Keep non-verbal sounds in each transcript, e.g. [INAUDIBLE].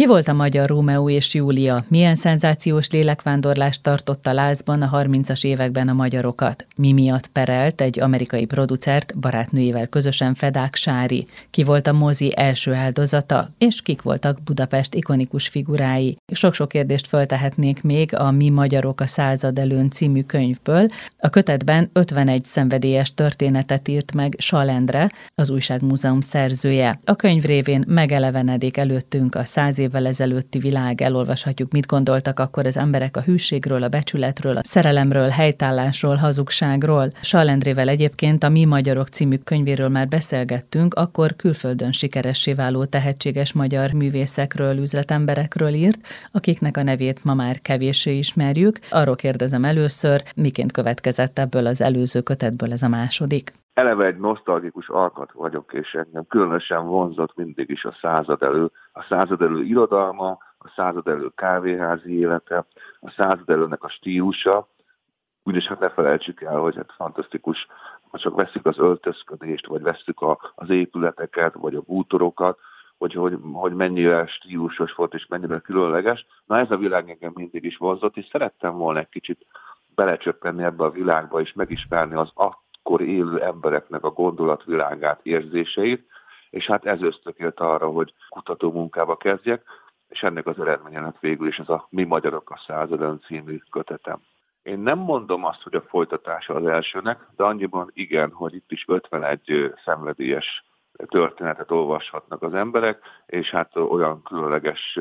Ki volt a magyar Rómeó és Júlia? Milyen szenzációs lélekvándorlást tartott a lázban a 30-as években a magyarokat? Mi miatt perelt egy amerikai producert barátnőjével közösen Fedák Sári? Ki volt a mozi első áldozata? És kik voltak Budapest ikonikus figurái? Sok-sok kérdést föltehetnék még a Mi magyarok a század előn című könyvből. A kötetben 51 szenvedélyes történetet írt meg Salendre, az Újságmúzeum szerzője. A könyv révén megelevenedik előttünk a száz évvel ezelőtti világ, elolvashatjuk, mit gondoltak akkor az emberek a hűségről, a becsületről, a szerelemről, helytállásról, hazugságról. Salendrével egyébként a Mi Magyarok című könyvéről már beszélgettünk, akkor külföldön sikeressé váló tehetséges magyar művészekről, üzletemberekről írt, akiknek a nevét ma már kevéssé ismerjük. Arról kérdezem először, miként következett ebből az előző kötetből ez a második eleve egy nosztalgikus alkat vagyok, és engem különösen vonzott mindig is a század elő, a század elő irodalma, a század elő kávéházi élete, a század előnek a stílusa, úgyis hát ne felejtsük el, hogy hát fantasztikus, ha csak veszük az öltözködést, vagy veszük a, az épületeket, vagy a bútorokat, hogy, hogy, hogy mennyire stílusos volt, és mennyire különleges. Na ez a világ engem mindig is vonzott, és szerettem volna egy kicsit belecsöppenni ebbe a világba, és megismerni az akkor élő embereknek a gondolatvilágát, érzéseit, és hát ez ösztökélt arra, hogy kutató munkába kezdjek, és ennek az eredménye lett végül is ez a Mi Magyarok a századon című kötetem. Én nem mondom azt, hogy a folytatása az elsőnek, de annyiban igen, hogy itt is 51 szenvedélyes történetet olvashatnak az emberek, és hát olyan különleges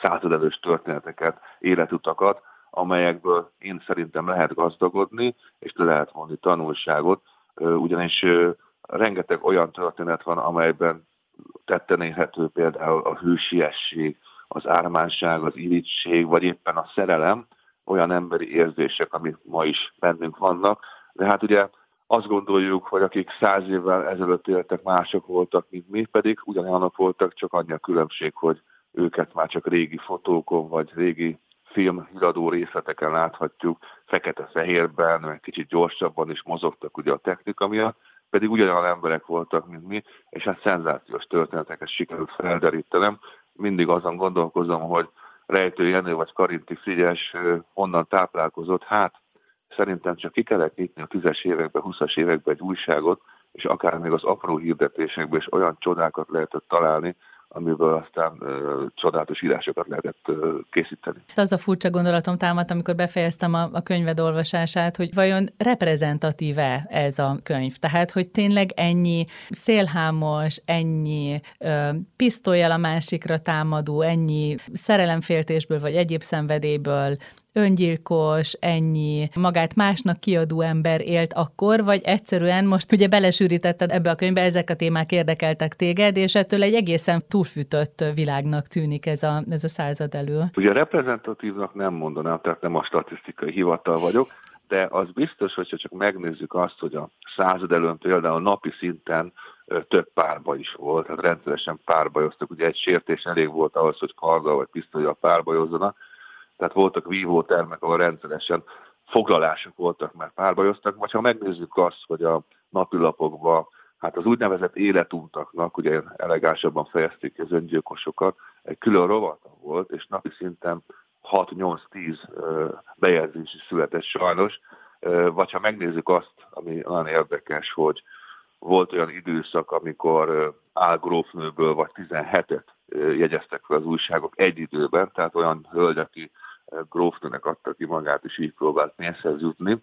századelős történeteket, életutakat, amelyekből én szerintem lehet gazdagodni, és le lehet mondani tanulságot, ugyanis rengeteg olyan történet van, amelyben tetten érhető például a hősiesség, az ármánság, az irigység, vagy éppen a szerelem, olyan emberi érzések, amik ma is bennünk vannak, de hát ugye azt gondoljuk, hogy akik száz évvel ezelőtt éltek, mások voltak, mint mi, pedig ugyanolyanok voltak, csak annyi a különbség, hogy őket már csak régi fotókon, vagy régi film híradó részleteken láthatjuk, fekete-fehérben, egy kicsit gyorsabban is mozogtak ugye a technika miatt, pedig ugyanolyan emberek voltak, mint mi, és hát szenzációs történeteket sikerült felderítenem. Mindig azon gondolkozom, hogy Rejtő Jenő vagy Karinti Frigyes honnan táplálkozott, hát szerintem csak ki kellett nyitni a 10-es években, 20-as években egy újságot, és akár még az apró hirdetésekben is olyan csodákat lehetett találni, amiből aztán ö, csodálatos írásokat lehetett ö, készíteni. Az a furcsa gondolatom támadt, amikor befejeztem a, a könyved olvasását, hogy vajon reprezentatíve ez a könyv? Tehát, hogy tényleg ennyi szélhámos, ennyi ö, pisztolyjal a másikra támadó, ennyi szerelemféltésből vagy egyéb szenvedélyből öngyilkos, ennyi magát másnak kiadó ember élt akkor, vagy egyszerűen most ugye belesűrítetted ebbe a könyvbe, ezek a témák érdekeltek téged, és ettől egy egészen túlfűtött világnak tűnik ez a, ez a század elő. Ugye reprezentatívnak nem mondanám, tehát nem a statisztikai hivatal vagyok, de az biztos, hogyha csak megnézzük azt, hogy a század előn például napi szinten több párba is volt, tehát rendszeresen párbajoztak, ugye egy sértés elég volt ahhoz, hogy karga vagy pisztolya párbajozzanak, tehát voltak vívótermek, ahol rendszeresen foglalások voltak, mert párbajoztak, vagy ha megnézzük azt, hogy a napilapokban hát az úgynevezett életútaknak, ugye elegánsabban fejezték az öngyilkosokat, egy külön rovata volt, és napi szinten 6-8-10 bejegyzés is született sajnos, vagy ha megnézzük azt, ami nagyon érdekes, hogy volt olyan időszak, amikor álgrófnőből vagy 17-et jegyeztek fel az újságok egy időben, tehát olyan hölgy, aki grófnőnek adta ki magát, és így próbált mészhez jutni.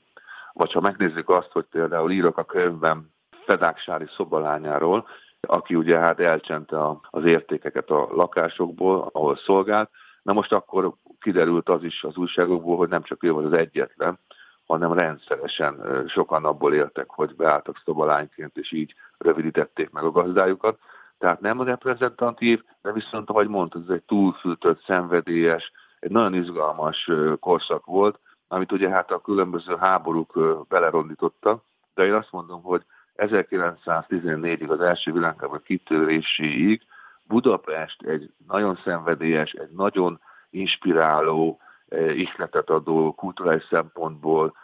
Vagy ha megnézzük azt, hogy például írok a könyvben Fedáksári szobalányáról, aki ugye hát elcsente az értékeket a lakásokból, ahol szolgált. Na most akkor kiderült az is az újságokból, hogy nem csak ő volt az egyetlen, hanem rendszeresen sokan abból éltek, hogy beálltak szobalányként, és így rövidítették meg a gazdájukat. Tehát nem reprezentatív, de viszont, ahogy mondtad, ez egy túlfűtött, szenvedélyes, egy nagyon izgalmas korszak volt, amit ugye hát a különböző háborúk belerondítottak, de én azt mondom, hogy 1914-ig az első világháború kitöréséig Budapest egy nagyon szenvedélyes, egy nagyon inspiráló, ihletet adó kulturális szempontból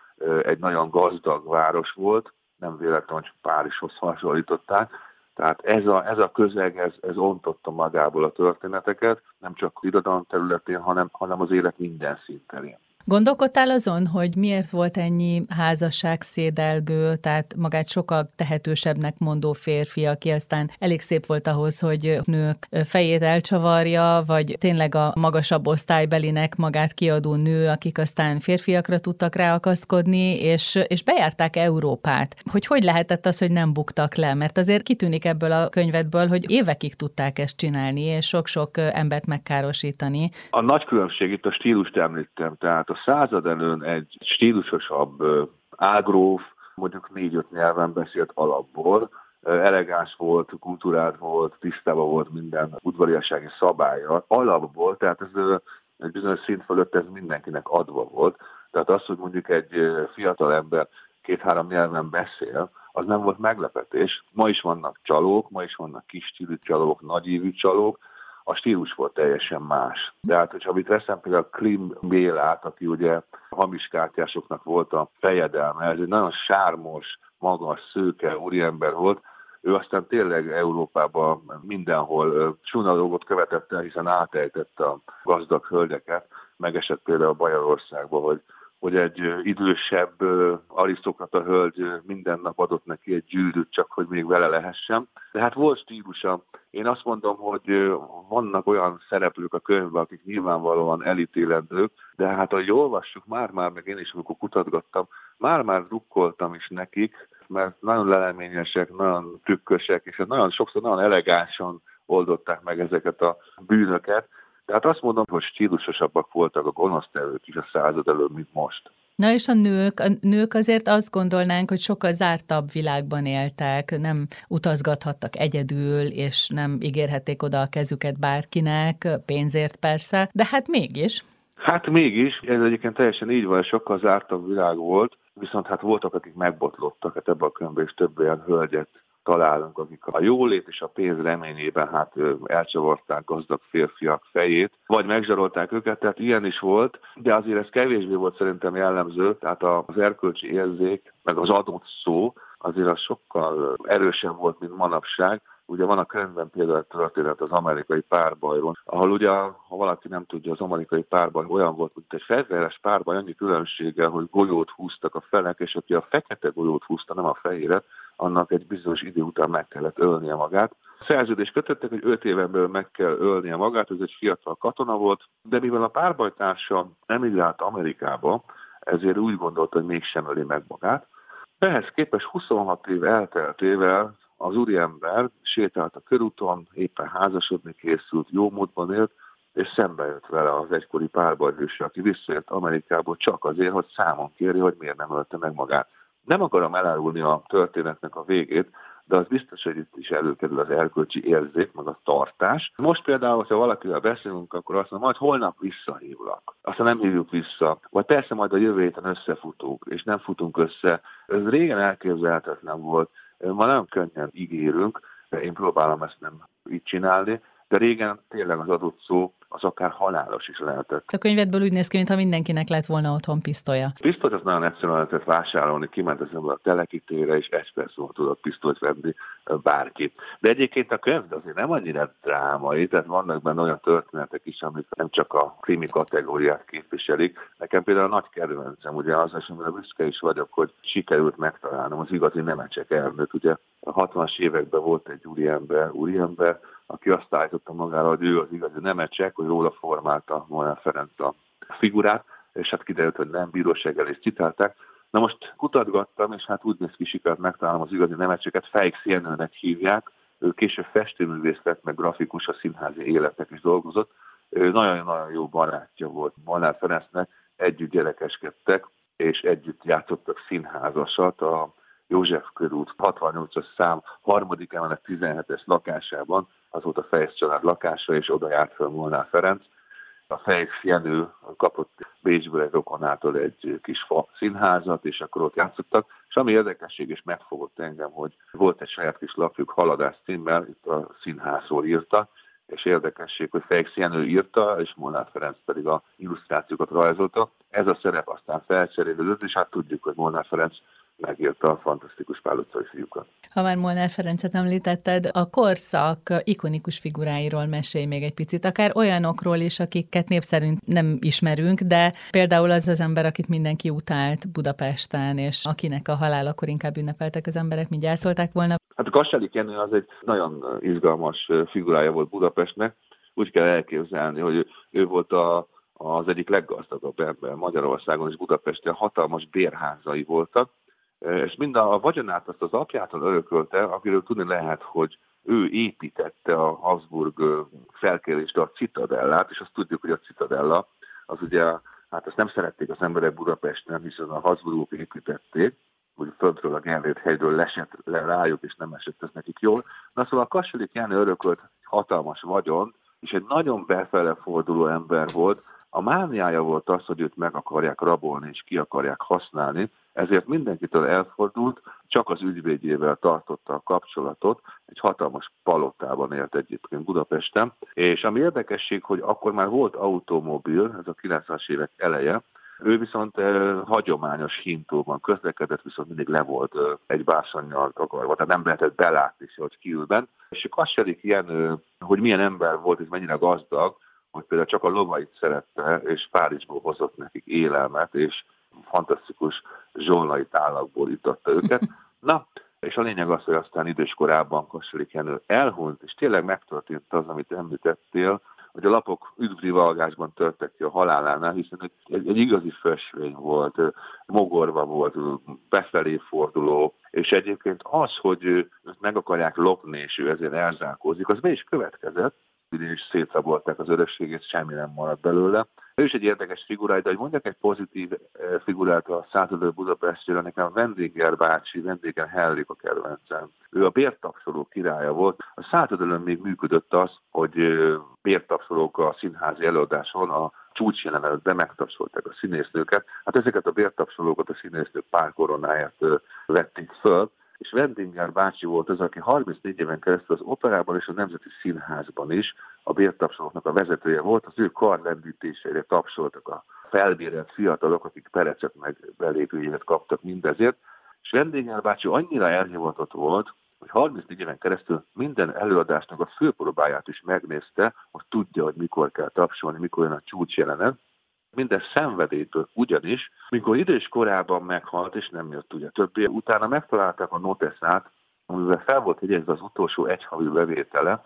egy nagyon gazdag város volt, nem véletlenül, hogy Párizshoz hasonlították, Tehát ez a, ez a közeg, ez, ez ontotta magából a történeteket, nem csak irodalom területén, hanem, hanem az élet minden szinterén. Gondolkodtál azon, hogy miért volt ennyi házasság szédelgő, tehát magát sokkal tehetősebbnek mondó férfi, aki aztán elég szép volt ahhoz, hogy nők fejét elcsavarja, vagy tényleg a magasabb osztálybelinek magát kiadó nő, akik aztán férfiakra tudtak ráakaszkodni, és, és bejárták Európát. Hogy hogy lehetett az, hogy nem buktak le? Mert azért kitűnik ebből a könyvedből, hogy évekig tudták ezt csinálni, és sok-sok embert megkárosítani. A nagy különbség itt a stílust említem, tehát a század előn egy stílusosabb ágróf, mondjuk négy-öt nyelven beszélt alapból, elegáns volt, kultúrált volt, tisztában volt minden udvariassági szabálya alapból, tehát ez egy bizonyos szint fölött ez mindenkinek adva volt. Tehát az, hogy mondjuk egy fiatal ember két-három nyelven beszél, az nem volt meglepetés. Ma is vannak csalók, ma is vannak kis csalók, nagyívű csalók, a stílus volt teljesen más. De hát, hogyha itt veszem például Klim Bélát, aki ugye hamis kártyásoknak volt a fejedelme, ez egy nagyon sármos, magas, szőke úriember volt, ő aztán tényleg Európában mindenhol csúnya dolgot követett el, hiszen átejtette a gazdag hölgyeket. Megesett például Bajorországban, hogy hogy egy idősebb arisztokrata hölgy minden nap adott neki egy gyűrűt, csak hogy még vele lehessen. De hát volt stílusa. Én azt mondom, hogy vannak olyan szereplők a könyvben, akik nyilvánvalóan elítélendők, de hát ahogy olvassuk, már-már, meg én is amikor kutatgattam, már-már drukkoltam is nekik, mert nagyon leleményesek, nagyon trükkösek, és nagyon sokszor nagyon elegánsan oldották meg ezeket a bűnöket, tehát azt mondom, hogy stílusosabbak voltak a gonosztevők is a század előtt, mint most. Na és a nők, a nők azért azt gondolnánk, hogy sokkal zártabb világban éltek, nem utazgathattak egyedül, és nem ígérhették oda a kezüket bárkinek, pénzért persze, de hát mégis. Hát mégis, ez egyébként teljesen így van, sokkal zártabb világ volt, viszont hát voltak, akik megbotlottak, hát ebben a könyvben is több olyan hölgyet találunk, akik a jólét és a pénz reményében hát elcsavarták gazdag férfiak fejét, vagy megzsarolták őket, tehát ilyen is volt, de azért ez kevésbé volt szerintem jellemző, tehát az erkölcsi érzék, meg az adott szó, azért az sokkal erősebb volt, mint manapság. Ugye van a könyvben például történet az amerikai párbajról, ahol ugye, ha valaki nem tudja, az amerikai párbaj olyan volt, mint egy fegyveres párbaj, annyi különbséggel, hogy golyót húztak a felek, és aki a fekete golyót húzta, nem a fehéret, annak egy bizonyos idő után meg kellett ölnie magát. Szerződést kötöttek, hogy öt éven belül meg kell ölnie magát, ez egy fiatal katona volt, de mivel a párbajtársa emigrált Amerikába, ezért úgy gondolta, hogy mégsem öli meg magát. Ehhez képest 26 év elteltével az úriember sétált a körúton, éppen házasodni készült, jó módban élt, és szembe jött vele az egykori párbajhőse, aki visszajött Amerikából csak azért, hogy számon kéri, hogy miért nem ölte meg magát. Nem akarom elárulni a történetnek a végét, de az biztos, hogy itt is előkerül az erkölcsi érzék, meg a tartás. Most például, ha valakivel beszélünk, akkor azt mondom, majd holnap visszahívlak. Aztán nem hívjuk vissza. Vagy persze majd a jövő héten összefutunk, és nem futunk össze. Ez régen elképzelhetetlen volt. Ma nagyon könnyen ígérünk, én próbálom ezt nem így csinálni, de régen tényleg az adott szó az akár halálos is lehetett. A könyvedből úgy néz ki, mintha mindenkinek lett volna otthon pisztolya. Pisztolyt az nagyon egyszerűen lehetett vásárolni, kiment az ember a telekítőre, és egy perc múlva tudott pisztolyt venni bárki. De egyébként a könyv azért nem annyira drámai, tehát vannak benne olyan történetek is, amik nem csak a krimi kategóriát képviselik. Nekem például a nagy kedvencem, ugye az, és amire büszke is vagyok, hogy sikerült megtalálnom az igazi nemecsek elnök. Ugye a 60-as években volt egy úriember, úriember, aki azt állította magára, hogy ő az igazi nemecsek, hogy róla formálta Molnár Ferenc a figurát, és hát kiderült, hogy nem, bíróság elé citálták. Na most kutatgattam, és hát úgy néz ki, sikert megtalálom az igazi nemecseket, Fejk Szienőnek hívják, ő később festőművész lett, meg grafikus a színházi életek is dolgozott. Ő nagyon-nagyon jó barátja volt Molnár Ferencnek, együtt gyerekeskedtek, és együtt játszottak színházasat a József körút 68-as szám harmadik emelet 17-es lakásában, az volt a Fejsz család lakása, és oda járt fel Molnár Ferenc. A Fejsz Jenő kapott Bécsből egy rokonától egy kis fa színházat, és akkor ott játszottak. És ami érdekesség és megfogott engem, hogy volt egy saját kis lapjuk Haladás címmel, itt a színházról írta, és érdekesség, hogy Fejsz Jenő írta, és Molnár Ferenc pedig a illusztrációkat rajzolta. Ez a szerep aztán felcserélődött, és hát tudjuk, hogy Molnár Ferenc megírta a fantasztikus Pál utcai fiúkat. Ha már Molnár Ferencet említetted, a korszak ikonikus figuráiról mesélj még egy picit, akár olyanokról is, akiket név szerint nem ismerünk, de például az az ember, akit mindenki utált Budapesten, és akinek a halálakor inkább ünnepeltek az emberek, mint gyászolták volna. Hát a Kasseli Kenő az egy nagyon izgalmas figurája volt Budapestnek. Úgy kell elképzelni, hogy ő volt a az egyik leggazdagabb ember Magyarországon és Budapesten hatalmas bérházai voltak, és mind a vagyonát azt az apjától örökölte, akiről tudni lehet, hogy ő építette a Habsburg felkérést, a Citadellát, és azt tudjuk, hogy a Citadella az ugye, hát azt nem szerették az emberek Budapesten, hiszen a Habsburgok építették, hogy földről a Gellért hegyről lesett le rájuk, és nem esett ez nekik jól. Na szóval a Kasselik János örökölt hatalmas vagyon, és egy nagyon befele forduló ember volt, a mániája volt az, hogy őt meg akarják rabolni és ki akarják használni, ezért mindenkitől elfordult, csak az ügyvédjével tartotta a kapcsolatot, egy hatalmas palotában élt egyébként Budapesten, és ami érdekesség, hogy akkor már volt automobil, ez a 90-es évek eleje, ő viszont eh, hagyományos hintóban közlekedett, viszont mindig le volt eh, egy bársonnyal takarva, tehát nem lehetett belátni se, hogy kiülben. És a Kasselik ilyen, eh, hogy milyen ember volt, és mennyire gazdag, hogy például csak a lovait szerette, és Párizsból hozott nekik élelmet, és fantasztikus zsolnai tálakból itatta őket. Na, és a lényeg az, hogy aztán időskorában Kasselik Jenő elhunyt, és tényleg megtörtént az, amit említettél, hogy a lapok üdvrivalgásban törtek ki a halálánál, hiszen egy, egy igazi fösvény volt, mogorva volt, befelé forduló, és egyébként az, hogy őt meg akarják lopni, és ő ezért elzárkózik, az be is következett, és szétszabolták az örökségét, semmi nem maradt belőle. Ő is egy érdekes figura, de hogy mondjak egy pozitív eh, figurát a századő Budapestről, nekem Vendéger bácsi, Vendéger Henrik a kedvencem. Ő a bértapsoló királya volt. A századőn még működött az, hogy eh, bértapsolók a színházi előadáson a csúcsjelen előtt bemegtapsolták a színésznőket. Hát ezeket a bértapsolókat a színésznők pár koronáját eh, vették föl, és Wendinger bácsi volt az, aki 34 éven keresztül az operában és a Nemzeti Színházban is a bértapsolóknak a vezetője volt, az ő karlendítésére tapsoltak a felbérelt fiatalok, akik perecet meg belépőjévet kaptak mindezért, és Wendinger bácsi annyira elhivatott volt, hogy 34 éven keresztül minden előadásnak a főpróbáját is megnézte, hogy tudja, hogy mikor kell tapsolni, mikor jön a csúcs jelenet, minden szenvedélytől ugyanis, mikor idős korában meghalt, és nem jött ugye többé, utána megtalálták a noteszát, amivel fel volt jegyezve az utolsó egyhavi bevétele,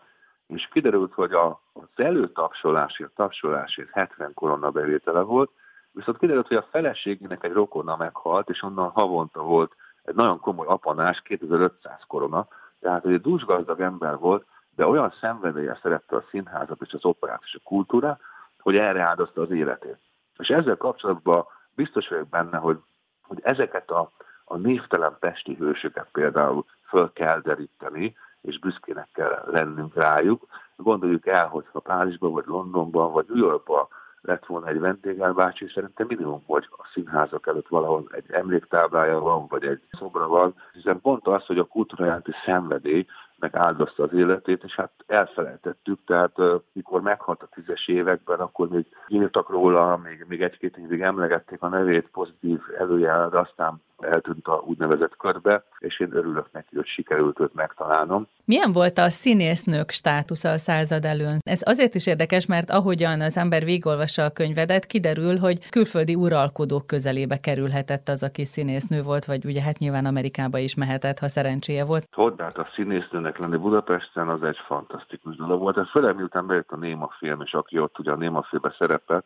és kiderült, hogy a, az előtapsolásért, tapsolásért 70 korona bevétele volt, viszont kiderült, hogy a feleségének egy rokona meghalt, és onnan havonta volt egy nagyon komoly apanás, 2500 korona, tehát egy dúsgazdag ember volt, de olyan szenvedélye szerette a színházat és az operát és a kultúrát, hogy erre áldozta az életét. És ezzel kapcsolatban biztos vagyok benne, hogy, hogy ezeket a, a névtelen pesti hősöket például föl kell deríteni, és büszkének kell lennünk rájuk. Gondoljuk el, hogy ha Párizsban, vagy Londonban, vagy New Yorkban lett volna egy vendégelbácsi, szerintem minimum, hogy a színházak előtt valahol egy emléktáblája van, vagy egy szobra van, hiszen pont az, hogy a kultúra szenvedély meg áldozta az életét, és hát elfelejtettük, tehát mikor meghalt a tízes években, akkor még írtak róla, még, még egy-két évig emlegették a nevét, pozitív előjel, de aztán eltűnt a úgynevezett körbe, és én örülök neki, hogy sikerült őt megtalálnom. Milyen volt a színésznők státusza a század előn? Ez azért is érdekes, mert ahogyan az ember végolvassa a könyvedet, kiderül, hogy külföldi uralkodók közelébe kerülhetett az, aki színésznő volt, vagy ugye hát nyilván Amerikába is mehetett, ha szerencséje volt. Hogy a színésznőnek lenni Budapesten, az egy fantasztikus dolog volt. Ez főleg miután bejött a Néma film, és aki ott ugye a Néma filmbe szerepel,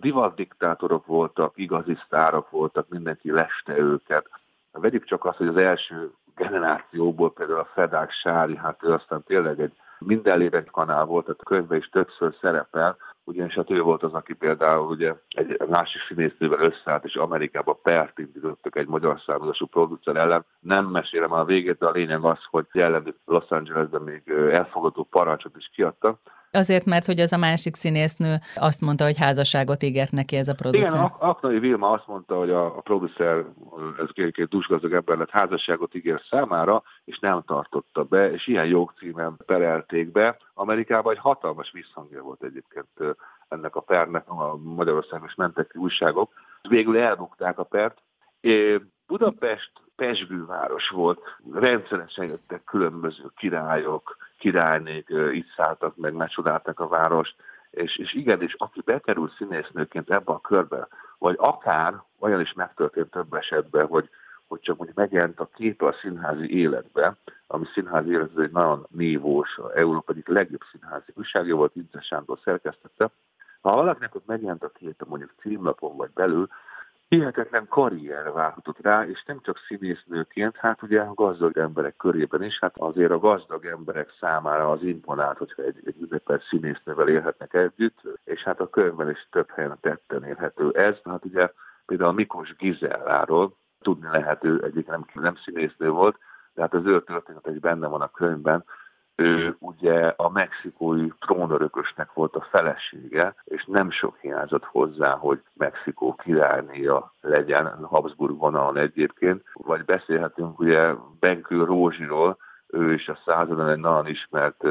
divatdiktátorok voltak, igazi sztárok voltak, mindenki leste őket. Vegyük csak azt, hogy az első generációból például a Fedák Sári, hát ő aztán tényleg egy minden kanál volt, tehát a könyvben is többször szerepel, ugyanis hát ő volt az, aki például ugye egy másik színésznővel összeállt, és Amerikába pert indítottak egy magyar származású producer ellen. Nem mesélem a végét, de a lényeg az, hogy jelenleg Los Angelesben még elfogadó parancsot is kiadtak, Azért, mert hogy az a másik színésznő azt mondta, hogy házasságot ígért neki ez a producer. Igen, Aknai Vilma azt mondta, hogy a, a producer, ez két dusgazdag ember lett, házasságot ígér számára, és nem tartotta be, és ilyen jogcímen perelték be. Amerikában egy hatalmas visszhangja volt egyébként ennek a pernek, a Magyarországon is mentek ki újságok. Végül elbukták a pert, Budapest pesgőváros volt, rendszeresen jöttek különböző királyok, királynék, itt szálltak meg, megcsodáltak a várost, és, és igen, és aki bekerül színésznőként ebbe a körbe, vagy akár olyan is megtörtént több esetben, hogy, hogy csak mondjuk megjelent a kép a színházi életbe, ami színházi élet egy nagyon névós, Európa egyik legjobb színházi újságja volt, Ince Sándor szerkesztette. Ha valakinek ott megjelent a kép mondjuk címlapon vagy belül, hihetetlen karrier várhatott rá, és nem csak színésznőként, hát ugye a gazdag emberek körében is, hát azért a gazdag emberek számára az imponált, hogyha egy, egy ünnepelt színésznővel élhetnek együtt, és hát a könyvben is több helyen tetten érhető ez. Hát ugye például Mikos Gizelláról tudni lehet, ő egyik nem, nem színésznő volt, de hát az ő történet egy benne van a könyvben, ő ugye a mexikói trónörökösnek volt a felesége, és nem sok hiányzott hozzá, hogy Mexikó királynéja legyen, Habsburg vonalon egyébként, vagy beszélhetünk ugye Benkő Rózsiról, ő is a századon egy nagyon ismert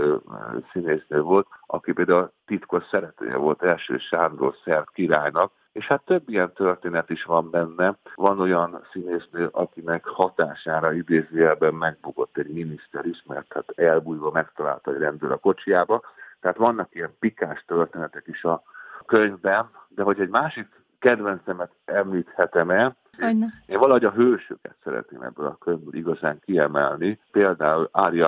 színésznő volt, aki például titkos szeretője volt első Sándor szerb királynak, és hát több ilyen történet is van benne. Van olyan színésznő, akinek hatására idézőjelben megbukott egy miniszter is, mert hát elbújva megtalálta egy rendőr a kocsiába. Tehát vannak ilyen pikás történetek is a könyvben, de hogy egy másik kedvencemet említhetem el, én valahogy a hősöket szeretném ebből a könyvből igazán kiemelni. Például Ári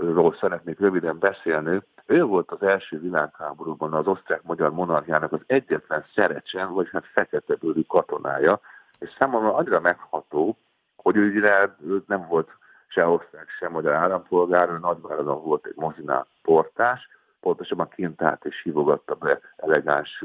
Ahmudról szeretnék röviden beszélni, ő volt az első világháborúban az osztrák-magyar monarchiának az egyetlen szerecsen, vagy hát fekete bőrű katonája, és számomra annyira megható, hogy ő ugye nem volt se osztrák, se magyar állampolgár, ő nagyváradon volt egy mozinál portás, pontosabban kint állt és hívogatta be elegáns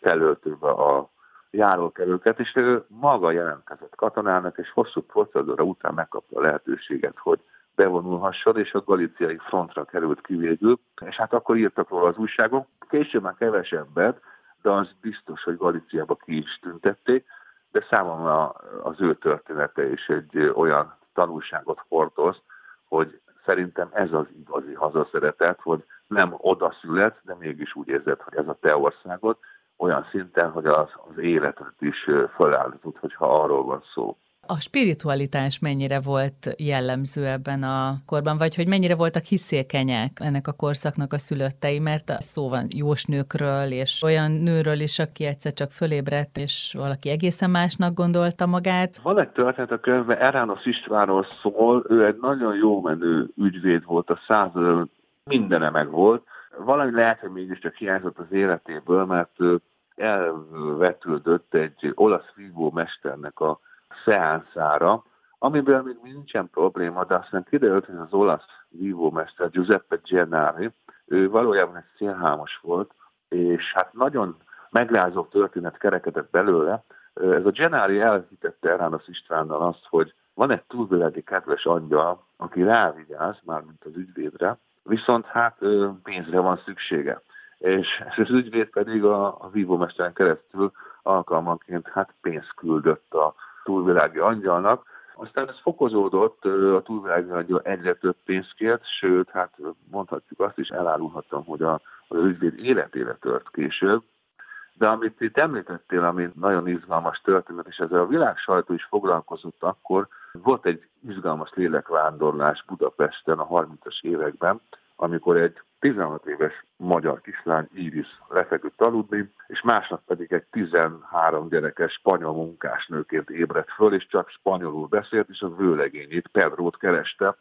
felöltőbe a járókelőket, és ő maga jelentkezett katonának, és hosszú procedúra után megkapta a lehetőséget, hogy bevonulhasson, és a galiciai frontra került ki és hát akkor írtak róla az újságok. Később már kevesebbet, de az biztos, hogy Galiciába ki is tüntették, de számomra az ő története is egy olyan tanulságot hordoz, hogy szerintem ez az igazi hazaszeretet, hogy nem oda szület, de mégis úgy érzed, hogy ez a te országod, olyan szinten, hogy az, az életet is fölállított, hogyha arról van szó. A spiritualitás mennyire volt jellemző ebben a korban, vagy hogy mennyire voltak hiszékenyek ennek a korszaknak a szülöttei, mert szó van jósnőkről, és olyan nőről is, aki egyszer csak fölébredt, és valaki egészen másnak gondolta magát. Van egy történet a könyvben, Erános Istvánról szól, ő egy nagyon jó menő ügyvéd volt, a század mindene meg volt. Valami lehet, hogy mégiscsak hiányzott az életéből, mert elvetődött egy olasz vívó mesternek a szeánszára, amiből még nincsen probléma, de aztán kiderült, hogy az olasz vívómester Giuseppe Gennari, ő valójában egy szélhámos volt, és hát nagyon megrázó történet kerekedett belőle. Ez a Gennari elhitette Erános Istvánnal azt, hogy van egy túlvilági kedves angyal, aki rávigyáz, mármint az ügyvédre, viszont hát pénzre van szüksége. És [LAUGHS] az ügyvéd pedig a, a vívómesteren keresztül alkalmanként hát pénzt küldött a túlvilági angyalnak. Aztán ez fokozódott, a túlvilági angyal egyre több pénzt kért, sőt, hát mondhatjuk azt is, elárulhatom, hogy a, az ügyvéd életére tört később. De amit itt említettél, ami nagyon izgalmas történet, és ezzel a világ sajtó is foglalkozott akkor, volt egy izgalmas lélekvándorlás Budapesten a 30-as években, amikor egy 16 éves magyar kislány Iris lefeküdt aludni, és másnap pedig egy 13 gyerekes spanyol munkásnőként ébredt föl, és csak spanyolul beszélt, és a vőlegényét, Pedrót kereste.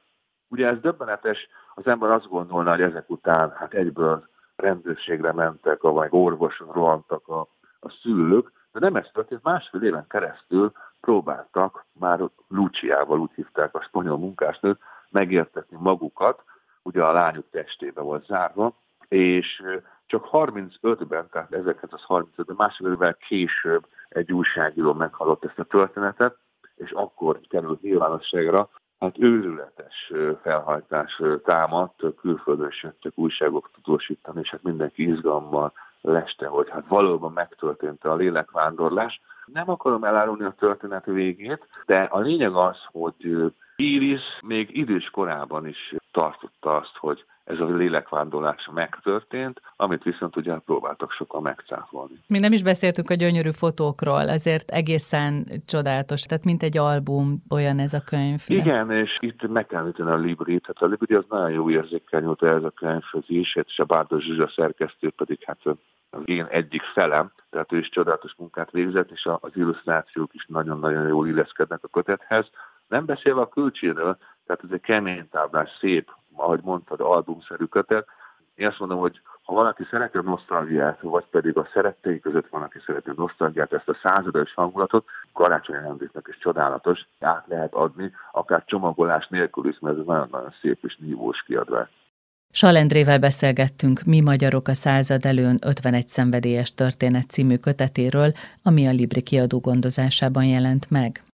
Ugye ez döbbenetes, az ember azt gondolná, hogy ezek után hát egyből rendőrségre mentek, vagy orvosra rohantak a, a szülők, de nem ez történt, másfél éven keresztül próbáltak, már Luciával úgy hívták a spanyol munkásnőt, megértetni magukat, ugye a lányuk testébe volt zárva, és csak 35-ben, tehát 1935-ben, másfél évvel később egy újságíró meghallott ezt a történetet, és akkor került nyilvánosságra, hát őrületes felhajtás támadt, külföldön is jöttek újságok tudósítani, és hát mindenki izgalommal leste, hogy hát valóban megtörtént a lélekvándorlás. Nem akarom elárulni a történet végét, de a lényeg az, hogy Iris még idős korában is tartotta azt, hogy ez a lélekvándorlás megtörtént, amit viszont ugye próbáltak sokan megcáfolni. Mi nem is beszéltünk a gyönyörű fotókról, azért egészen csodálatos, tehát mint egy album, olyan ez a könyv. Igen, és itt meg kell a Libri, tehát a Libri az nagyon jó érzékkel nyújt ez a könyvhöz is, és a Bárdos Zsuzsa szerkesztő pedig hát az én egyik felem, tehát ő is csodálatos munkát végzett, és az illusztrációk is nagyon-nagyon jól illeszkednek a kötethez. Nem beszélve a külcséről, tehát ez egy kemény táblás, szép, ahogy mondtad, albumszerű kötet. Én azt mondom, hogy ha valaki szereti a nosztalgiát, vagy pedig a szerettei között van, aki szereti a nosztalgiát, ezt a százados hangulatot, karácsonyi ajándéknak is csodálatos, át lehet adni, akár csomagolás nélkül is, mert ez nagyon-nagyon szép és nívós kiadvány. Salendrével beszélgettünk Mi magyarok a század előn 51 szenvedélyes történet című kötetéről, ami a Libri kiadó gondozásában jelent meg.